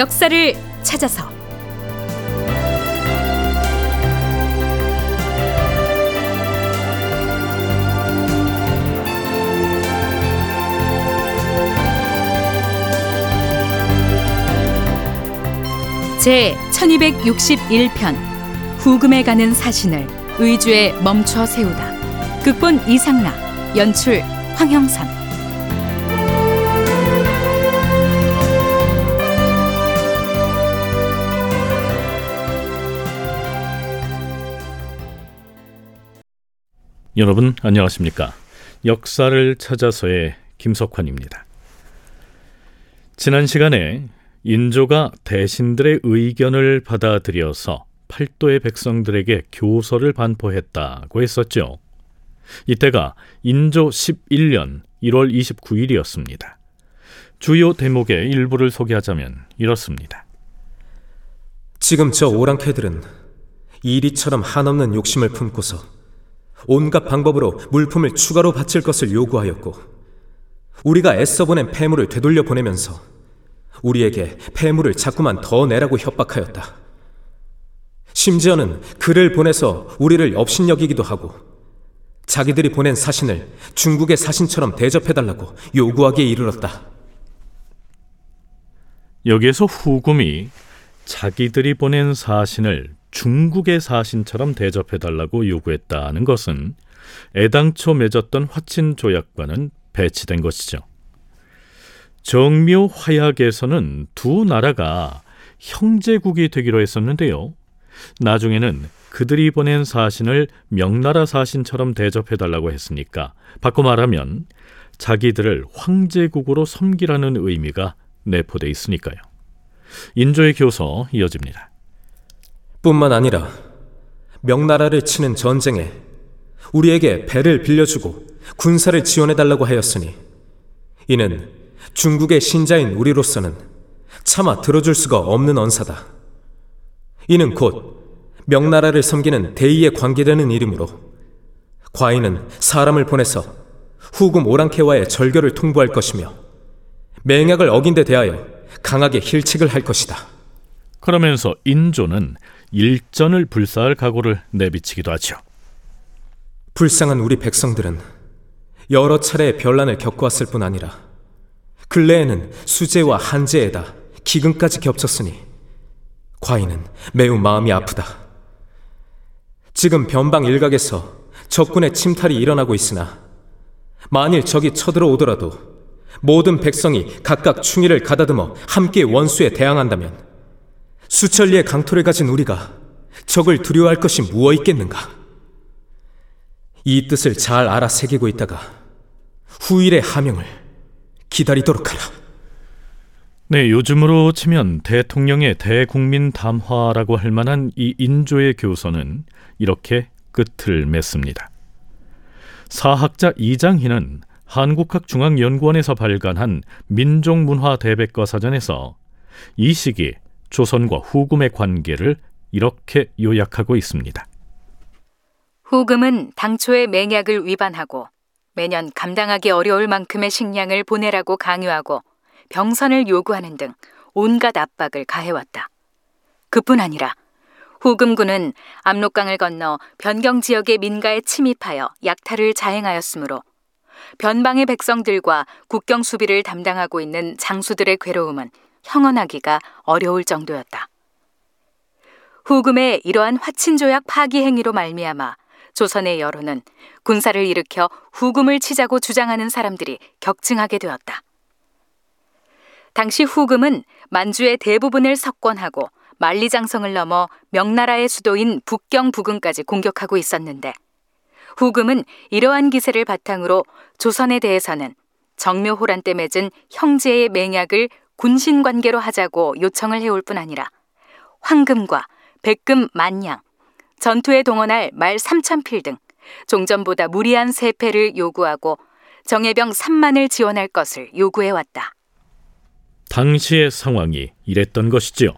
역사를 찾아서. 제 1261편 후금에 가는 사신을 의주에 멈춰 세우다. 극본 이상락 연출 황형선 여러분 안녕하십니까? 역사를 찾아서의 김석환입니다. 지난 시간에 인조가 대신들의 의견을 받아들여서 팔도의 백성들에게 교서를 반포했다고 했었죠. 이때가 인조 11년 1월 29일이었습니다. 주요 대목의 일부를 소개하자면 이렇습니다. 지금 저 오랑캐들은 이리처럼 한없는 욕심을 품고서 온갖 방법으로 물품을 추가로 바칠 것을 요구하였고 우리가 애써 보낸 폐물을 되돌려 보내면서 우리에게 폐물을 자꾸만 더 내라고 협박하였다. 심지어는 글을 보내서 우리를 업신여기기도 하고 자기들이 보낸 사신을 중국의 사신처럼 대접해달라고 요구하기에 이르렀다. 여기에서 후금이 자기들이 보낸 사신을 중국의 사신처럼 대접해달라고 요구했다는 것은 애당초 맺었던 화친 조약과는 배치된 것이죠. 정묘 화약에서는 두 나라가 형제국이 되기로 했었는데요. 나중에는 그들이 보낸 사신을 명나라 사신처럼 대접해달라고 했으니까 바꿔 말하면 자기들을 황제국으로 섬기라는 의미가 내포돼 있으니까요. 인조의 교서 이어집니다. 뿐만 아니라 명나라를 치는 전쟁에 우리에게 배를 빌려주고 군사를 지원해달라고 하였으니 이는 중국의 신자인 우리로서는 차마 들어줄 수가 없는 언사다. 이는 곧 명나라를 섬기는 대의에 관계되는 일이므로 과인은 사람을 보내서 후금 오랑캐와의 절교를 통보할 것이며 맹약을 어긴 데 대하여 강하게 힐책을 할 것이다. 그러면서 인조는 일전을 불사할 각오를 내비치기도 하죠. 불쌍한 우리 백성들은 여러 차례 변란을 겪어왔을 뿐 아니라 근래에는 수재와 한재에다 기근까지 겹쳤으니 과인은 매우 마음이 아프다. 지금 변방 일각에서 적군의 침탈이 일어나고 있으나 만일 적이 쳐들어오더라도 모든 백성이 각각 충의를 가다듬어 함께 원수에 대항한다면 수천리의 강토를 가진 우리가 적을 두려워할 것이 무엇 있겠는가? 이 뜻을 잘 알아 새기고 있다가 후일의 하명을 기다리도록 하라. 네, 요즘으로 치면 대통령의 대국민 담화라고 할 만한 이 인조의 교서는 이렇게 끝을 맺습니다. 사학자 이장희는 한국학중앙연구원에서 발간한 민족문화 대백과 사전에서 이 시기 조선과 후금의 관계를 이렇게 요약하고 있습니다. 후금은 당초의 맹약을 위반하고 매년 감당하기 어려울 만큼의 식량을 보내라고 강요하고 병선을 요구하는 등 온갖 압박을 가해왔다. 그뿐 아니라 후금군은 압록강을 건너 변경 지역의 민가에 침입하여 약탈을 자행하였으므로 변방의 백성들과 국경 수비를 담당하고 있는 장수들의 괴로움은 형언하기가 어려울 정도였다. 후금의 이러한 화친조약 파기 행위로 말미암아 조선의 여론은 군사를 일으켜 후금을 치자고 주장하는 사람들이 격증하게 되었다. 당시 후금은 만주의 대부분을 석권하고 만리장성을 넘어 명나라의 수도인 북경 부근까지 공격하고 있었는데 후금은 이러한 기세를 바탕으로 조선에 대해서는 정묘호란 때 맺은 형제의 맹약을 군신 관계로 하자고 요청을 해올 뿐 아니라 황금과 백금 만냥, 전투에 동원할 말 3천 필 등 종전보다 무리한 세패를 요구하고 정예병 3만을 지원할 것을 요구해 왔다. 당시의 상황이 이랬던 것이지요.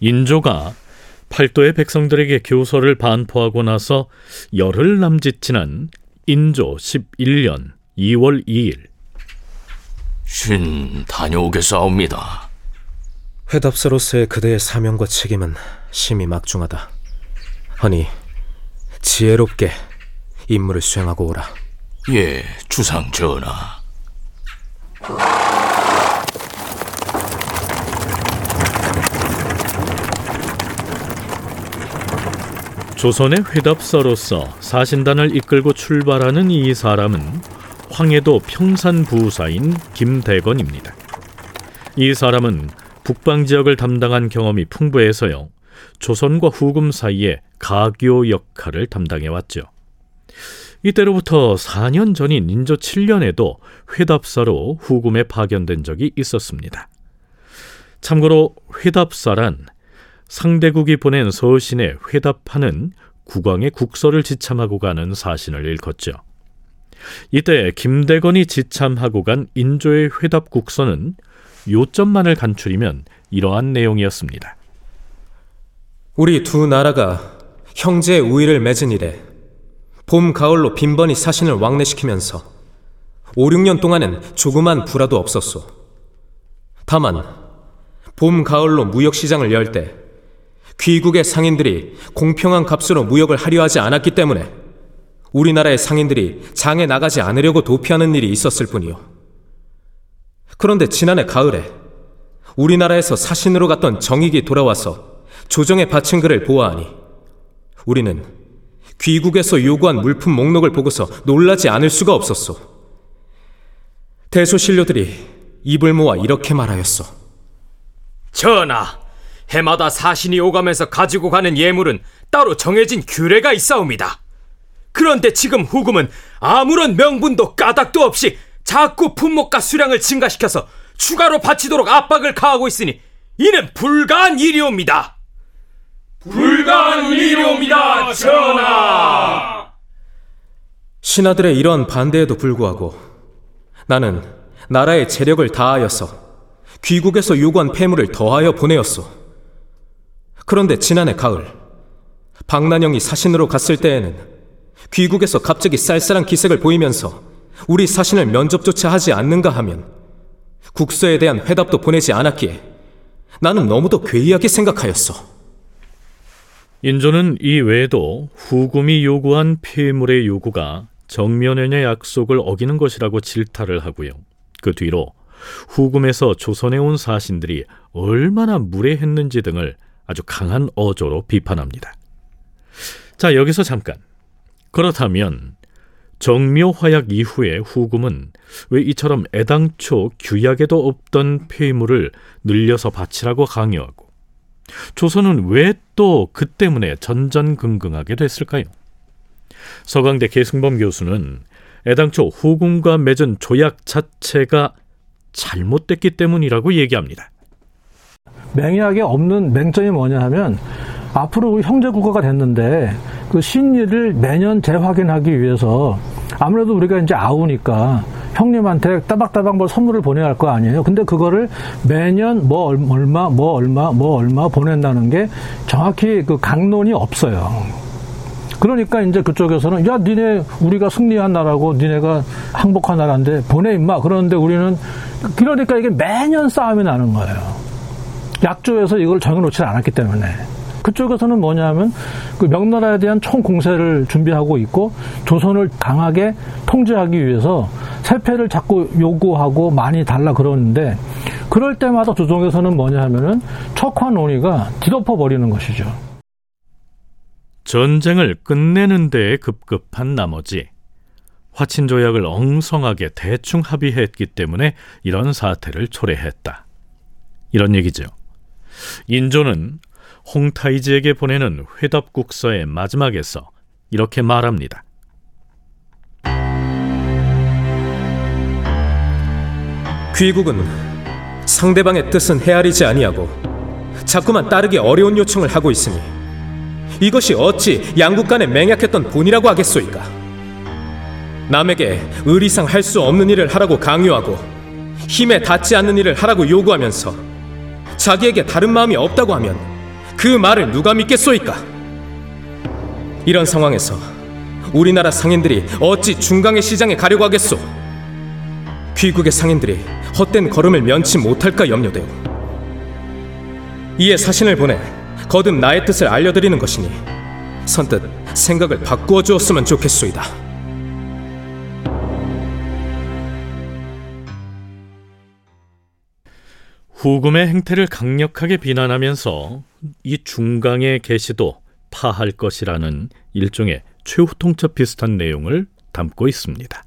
인조가 팔도의 백성들에게 교서를 반포하고 나서 열흘 남짓 지난 인조 11년 2월 2일 신 다녀오겠사옵니다. 회답사로서의 그대의 사명과 책임은 심히 막중하다. 허니 지혜롭게 임무를 수행하고 오라. 예, 주상 전하. 조선의 회답사로서 사신단을 이끌고 출발하는 이 사람은 황해도 평산 부사인 김대건입니다. 이 사람은 북방 지역을 담당한 경험이 풍부해서요. 조선과 후금 사이에 가교 역할을 담당해 왔죠. 이때로부터 4년 전인 인조 7년에도 회답사로 후금에 파견된 적이 있었습니다. 참고로 회답사란 상대국이 보낸 서신에 회답하는 국왕의 국서를 지참하고 가는 사신을 일컫죠. 이때 김대건이 지참하고 간 인조의 회답 국서는 요점만을 간추리면 이러한 내용이었습니다. 우리 두 나라가 형제 우위를 맺은 이래 봄, 가을로 빈번히 사신을 왕래시키면서 5, 6년 동안은 조그만 불화도 없었소. 다만 봄, 가을로 무역시장을 열 때 귀국의 상인들이 공평한 값으로 무역을 하려 하지 않았기 때문에 우리나라의 상인들이 장에 나가지 않으려고 도피하는 일이 있었을 뿐이요. 그런데 지난해 가을에 우리나라에서 사신으로 갔던 정익이 돌아와서 조정에 바친 글을 보아하니 우리는 귀국에서 요구한 물품 목록을 보고서 놀라지 않을 수가 없었소. 대소신료들이 입을 모아 이렇게 말하였소. 전하, 해마다 사신이 오가면서 가지고 가는 예물은 따로 정해진 규례가 있사옵니다. 그런데 지금 후금은 아무런 명분도 까닭도 없이 자꾸 품목과 수량을 증가시켜서 추가로 바치도록 압박을 가하고 있으니 이는 불가한 일이옵니다. 불가한 일이옵니다, 전하! 신하들의 이러한 반대에도 불구하고 나는 나라의 재력을 다하여서 귀국에서 요구한 폐물을 더하여 보내었소. 그런데 지난해 가을 박난영이 사신으로 갔을 때에는 귀국에서 갑자기 쌀쌀한 기색을 보이면서 우리 사신을 면접조차 하지 않는가 하면 국서에 대한 회답도 보내지 않았기에 나는 너무도 괴이하게 생각하였어. 인조는 이 외에도 후금이 요구한 폐물의 요구가 정면연의 약속을 어기는 것이라고 질타를 하고요. 그 뒤로 후금에서 조선에 온 사신들이 얼마나 무례했는지 등을 아주 강한 어조로 비판합니다. 자, 여기서 잠깐. 그렇다면 정묘화약 이후에 후금은 왜 이처럼 애당초 규약에도 없던 폐물을 늘려서 바치라고 강요하고 조선은 왜 또 그 때문에 전전긍긍하게 됐을까요? 서강대 계승범 교수는 애당초 후금과 맺은 조약 자체가 잘못됐기 때문이라고 얘기합니다. 맹약에 없는 맹점이 뭐냐 하면 앞으로 형제 국가가 됐는데 그 신의를 매년 재확인하기 위해서 아무래도 우리가 이제 아우니까 형님한테 따박따박 뭘 선물을 보내야 할 거 아니에요. 근데 그거를 매년 뭐 얼마, 뭐 얼마, 뭐 얼마 보낸다는 게 정확히 그 강론이 없어요. 그러니까 이제 그쪽에서는 야 니네 우리가 승리한 나라고 니네가 항복한 나라인데 보내 임마 그러는데 우리는 그러니까 이게 매년 싸움이 나는 거예요. 약조에서 이걸 정해놓지 않았기 때문에 그쪽에서는 뭐냐면 그 명나라에 대한 총 공세를 준비하고 있고 조선을 강하게 통제하기 위해서 세패를 자꾸 요구하고 많이 달라 그러는데 그럴 때마다 조정에서는 뭐냐 하면은 척화 논의가 뒤덮어 버리는 것이죠. 전쟁을 끝내는 데에 급급한 나머지 화친 조약을 엉성하게 대충 합의했기 때문에 이런 사태를 초래했다. 이런 얘기죠. 인조는 홍타이즈에게 보내는 회답국서의 마지막에서 이렇게 말합니다. 귀국은 상대방의 뜻은 헤아리지 아니하고 자꾸만 따르기 어려운 요청을 하고 있으니 이것이 어찌 양국 간에 맹약했던 본이라고 하겠소이까? 남에게 의리상 할 수 없는 일을 하라고 강요하고 힘에 닿지 않는 일을 하라고 요구하면서 자기에게 다른 마음이 없다고 하면 그 말을 누가 믿겠소이까? 이런 상황에서 우리나라 상인들이 어찌 중강의 시장에 가려고 하겠소? 귀국의 상인들이 헛된 걸음을 면치 못할까 염려되오. 이에 사신을 보내 거듭 나의 뜻을 알려드리는 것이니 선뜻 생각을 바꾸어 주었으면 좋겠소이다. 후금의 행태를 강력하게 비난하면서 이 중강의 계시도 파할 것이라는 일종의 최후 통첩 비슷한 내용을 담고 있습니다.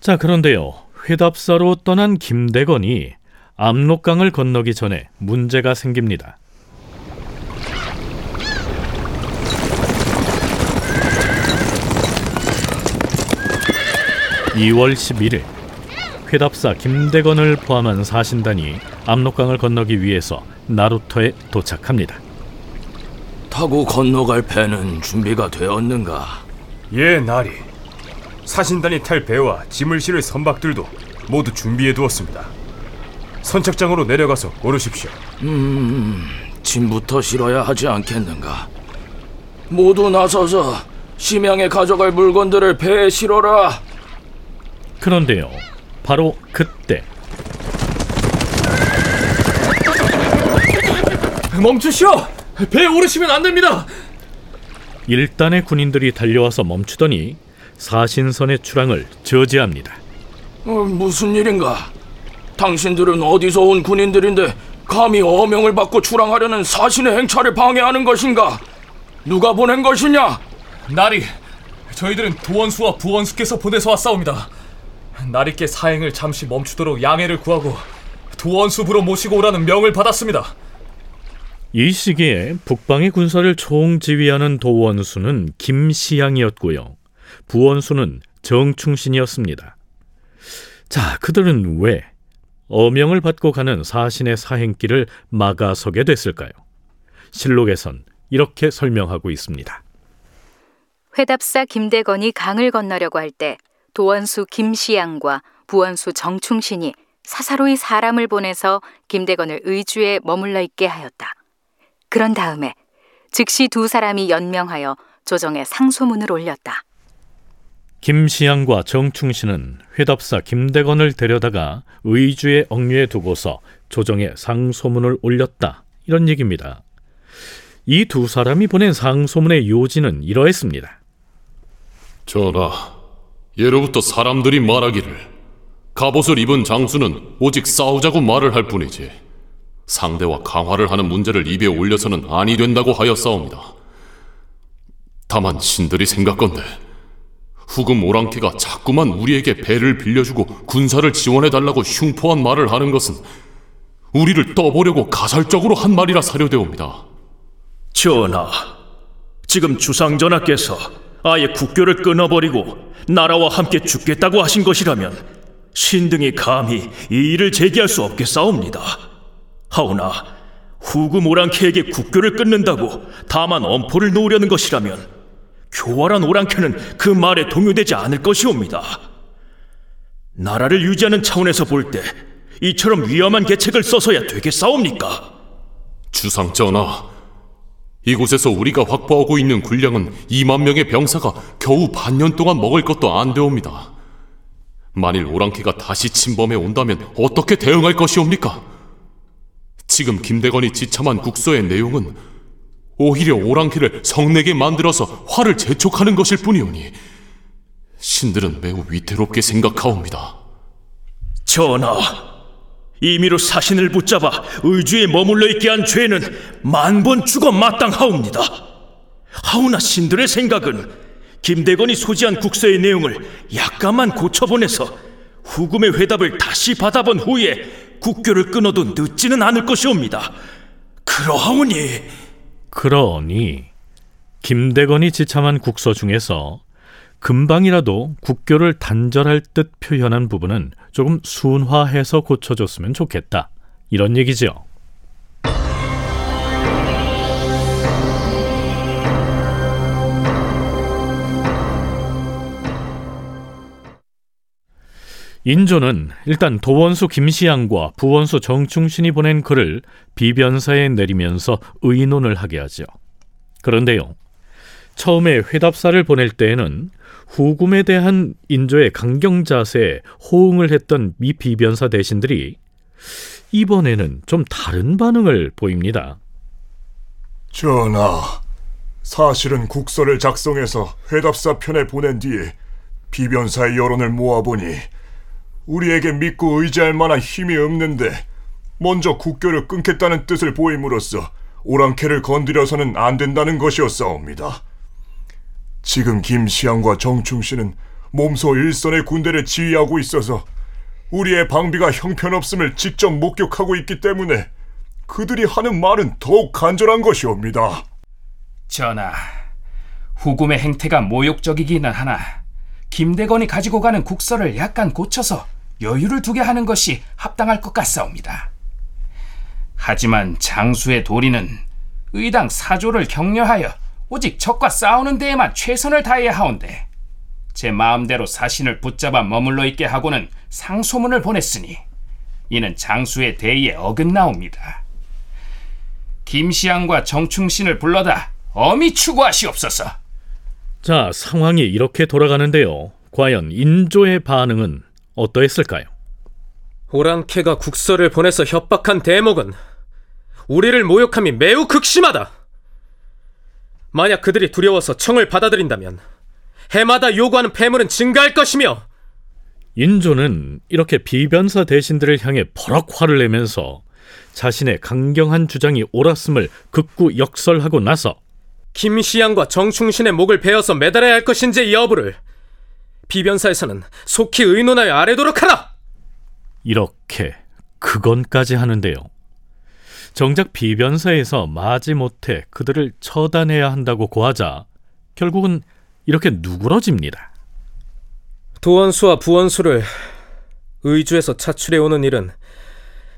자, 그런데요. 회답사로 떠난 김대건이 압록강을 건너기 전에 문제가 생깁니다. (2월 11일) 회답사 김대건을 포함한 사신단이 압록강을 건너기 위해서 나루터에 도착합니다. 타고 건너갈 배는 준비가 되었는가? 예, 나리. 사신단이 탈 배와 짐을 실을 선박들도 모두 준비해 두었습니다. 선착장으로 내려가서 고르십시오. 짐부터 실어야 하지 않겠는가? 모두 나서서 심양에 가져갈 물건들을 배에 실어라. 그런데요. 바로 그때 멈추시오! 배에 오르시면 안 됩니다! 일단의 군인들이 달려와서 멈추더니 사신선의 출항을 저지합니다. 어, 무슨 일인가? 당신들은 어디서 온 군인들인데 감히 어명을 받고 출항하려는 사신의 행차를 방해하는 것인가? 누가 보낸 것이냐? 나리, 저희들은 도원수와 부원수께서 보내서 왔사옵니다. 나리께 사행을 잠시 멈추도록 양해를 구하고 도원수부로 모시고 오라는 명을 받았습니다. 이 시기에 북방의 군사를 총지휘하는 도원수는 김시양이었고요. 부원수는 정충신이었습니다. 자, 그들은 왜 어명을 받고 가는 사신의 사행길을 막아서게 됐을까요? 실록에선 이렇게 설명하고 있습니다. 회답사 김대건이 강을 건너려고 할 때 도원수 김시양과 부원수 정충신이 사사로이 사람을 보내서 김대건을 의주에 머물러 있게 하였다. 그런 다음에 즉시 두 사람이 연명하여 조정에 상소문을 올렸다. 김시양과 정충신은 회답사 김대건을 데려다가 의주의 억류에 두고서 조정에 상소문을 올렸다. 이런 얘기입니다. 이 두 사람이 보낸 상소문의 요지는 이러했습니다. 전하, 예로부터 사람들이 말하기를 갑옷을 입은 장수는 오직 싸우자고 말을 할 뿐이지 상대와 강화를 하는 문제를 입에 올려서는 아니 된다고 하였사옵니다. 다만 신들이 생각건대 후금 오랑캐가 자꾸만 우리에게 배를 빌려주고 군사를 지원해달라고 흉포한 말을 하는 것은 우리를 떠보려고 가살적으로 한 말이라 사료되옵니다. 전하, 지금 주상전하께서 아예 국교를 끊어버리고 나라와 함께 죽겠다고 하신 것이라면 신등이 감히 이 일을 제기할 수 없겠사옵니다. 하오나 후금 오랑캐에게 국교를 끊는다고 다만 엄포를 놓으려는 것이라면 교활한 오랑캐는 그 말에 동요되지 않을 것이옵니다. 나라를 유지하는 차원에서 볼 때 이처럼 위험한 계책을 써서야 되겠사옵니까? 주상 전하, 이곳에서 우리가 확보하고 있는 군량은 2만 명의 병사가 겨우 반년 동안 먹을 것도 안 되옵니다. 만일 오랑캐가 다시 침범해 온다면 어떻게 대응할 것이옵니까? 지금 김대건이 지참한 국서의 내용은 오히려 오랑캐를 성내게 만들어서 화를 재촉하는 것일 뿐이오니 신들은 매우 위태롭게 생각하옵니다. 전하, 임의로 사신을 붙잡아 의주에 머물러 있게 한 죄는 만 번 죽어 마땅하옵니다. 하오나 신들의 생각은 김대건이 소지한 국서의 내용을 약간만 고쳐보내서 후금의 회답을 다시 받아본 후에 국교를 끊어도 늦지는 않을 것이옵니다. 그러하오니 그러니 김대건이 지참한 국서 중에서 금방이라도 국교를 단절할 듯 표현한 부분은 조금 순화해서 고쳐줬으면 좋겠다. 이런 얘기죠. 인조는 일단 도원수 김시양과 부원수 정충신이 보낸 글을 비변사에 내리면서 의논을 하게 하죠. 그런데요. 처음에 회답사를 보낼 때에는 후금에 대한 인조의 강경 자세에 호응을 했던 미 비변사 대신들이 이번에는 좀 다른 반응을 보입니다. 전하, 사실은 국서를 작성해서 회답사 편에 보낸 뒤에 비변사의 여론을 모아보니 우리에게 믿고 의지할 만한 힘이 없는데 먼저 국교를 끊겠다는 뜻을 보임으로써 오랑캐를 건드려서는 안 된다는 것이었사옵니다. 지금 김시양과 정충씨는 몸소 일선의 군대를 지휘하고 있어서 우리의 방비가 형편없음을 직접 목격하고 있기 때문에 그들이 하는 말은 더욱 간절한 것이옵니다. 전하, 후금의 행태가 모욕적이기는 하나 김대건이 가지고 가는 국서를 약간 고쳐서 여유를 두게 하는 것이 합당할 것 같사옵니다. 하지만 장수의 도리는 의당 사조를 격려하여 오직 적과 싸우는 데에만 최선을 다해야 하온데 제 마음대로 사신을 붙잡아 머물러 있게 하고는 상소문을 보냈으니 이는 장수의 대의에 어긋나옵니다. 김시양과 정충신을 불러다 엄히 추구하시옵소서. 자, 상황이 이렇게 돌아가는데요. 과연 인조의 반응은 어떠했을까요? 오랑캐가 국서를 보내서 협박한 대목은 우리를 모욕함이 매우 극심하다. 만약 그들이 두려워서 청을 받아들인다면 해마다 요구하는 폐물은 증가할 것이며 인조는 이렇게 비변사 대신들을 향해 버럭 화를 내면서 자신의 강경한 주장이 옳았음을 극구 역설하고 나서 김시양과 정충신의 목을 베어서 매달아야 할 것인지 여부를 비변사에서는 속히 의논하여 아래도록 하라. 이렇게 그건까지 하는데요. 정작 비변사에서 마지 못해 그들을 처단해야 한다고 고하자 결국은 이렇게 누그러집니다. 도원수와 부원수를 의주에서 차출해 오는 일은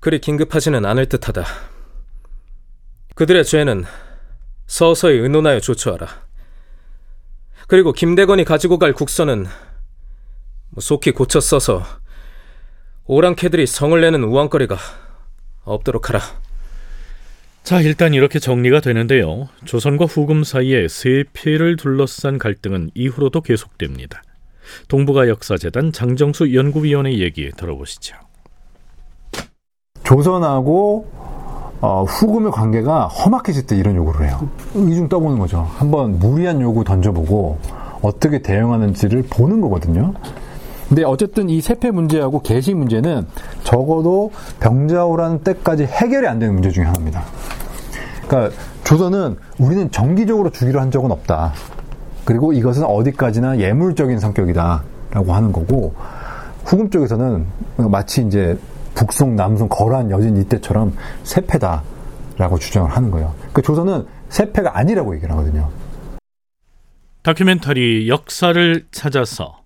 그리 긴급하지는 않을 듯하다. 그들의 죄는 서서히 의논하여 조처하라. 그리고 김대건이 가지고 갈 국서는 속히 고쳐 써서 오랑캐들이 성을 내는 우왕거리가 없도록 하라. 자, 일단 이렇게 정리가 되는데요. 조선과 후금 사이의 세패를 둘러싼 갈등은 이후로도 계속됩니다. 동북아 역사재단 장정수 연구위원의 얘기 들어보시죠. 조선하고 어, 후금의 관계가 험악해질 때 이런 요구를 해요. 의중 떠보는 거죠. 한번 무리한 요구 던져보고 어떻게 대응하는지를 보는 거거든요. 근데 어쨌든 이 세패 문제하고 개시 문제는 적어도 병자호란 때까지 해결이 안 되는 문제 중에 하나입니다. 그러니까 조선은 우리는 정기적으로 주기로 한 적은 없다. 그리고 이것은 어디까지나 예물적인 성격이다라고 하는 거고 후금 쪽에서는 마치 이제 북송, 남송, 거란 여진 이때처럼 세패다라고 주장을 하는 거예요. 그 조선은 세패가 아니라고 얘기를 하거든요. 다큐멘터리 역사를 찾아서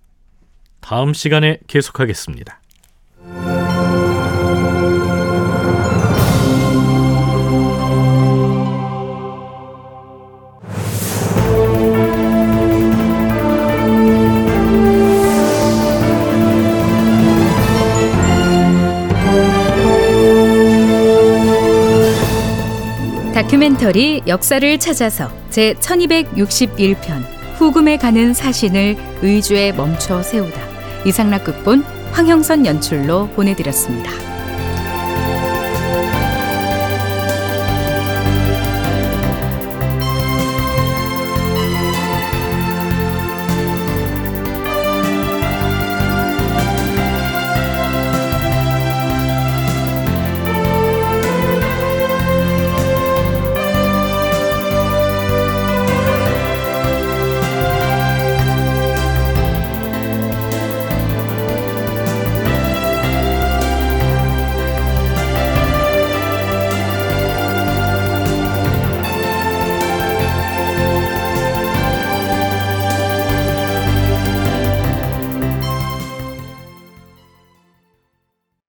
다음 시간에 계속하겠습니다. 다큐멘터리 역사를 찾아서 제 1261편 후금에 가는 사신을 의주에 멈춰 세우다 이상락 극본 황형선 연출로 보내드렸습니다.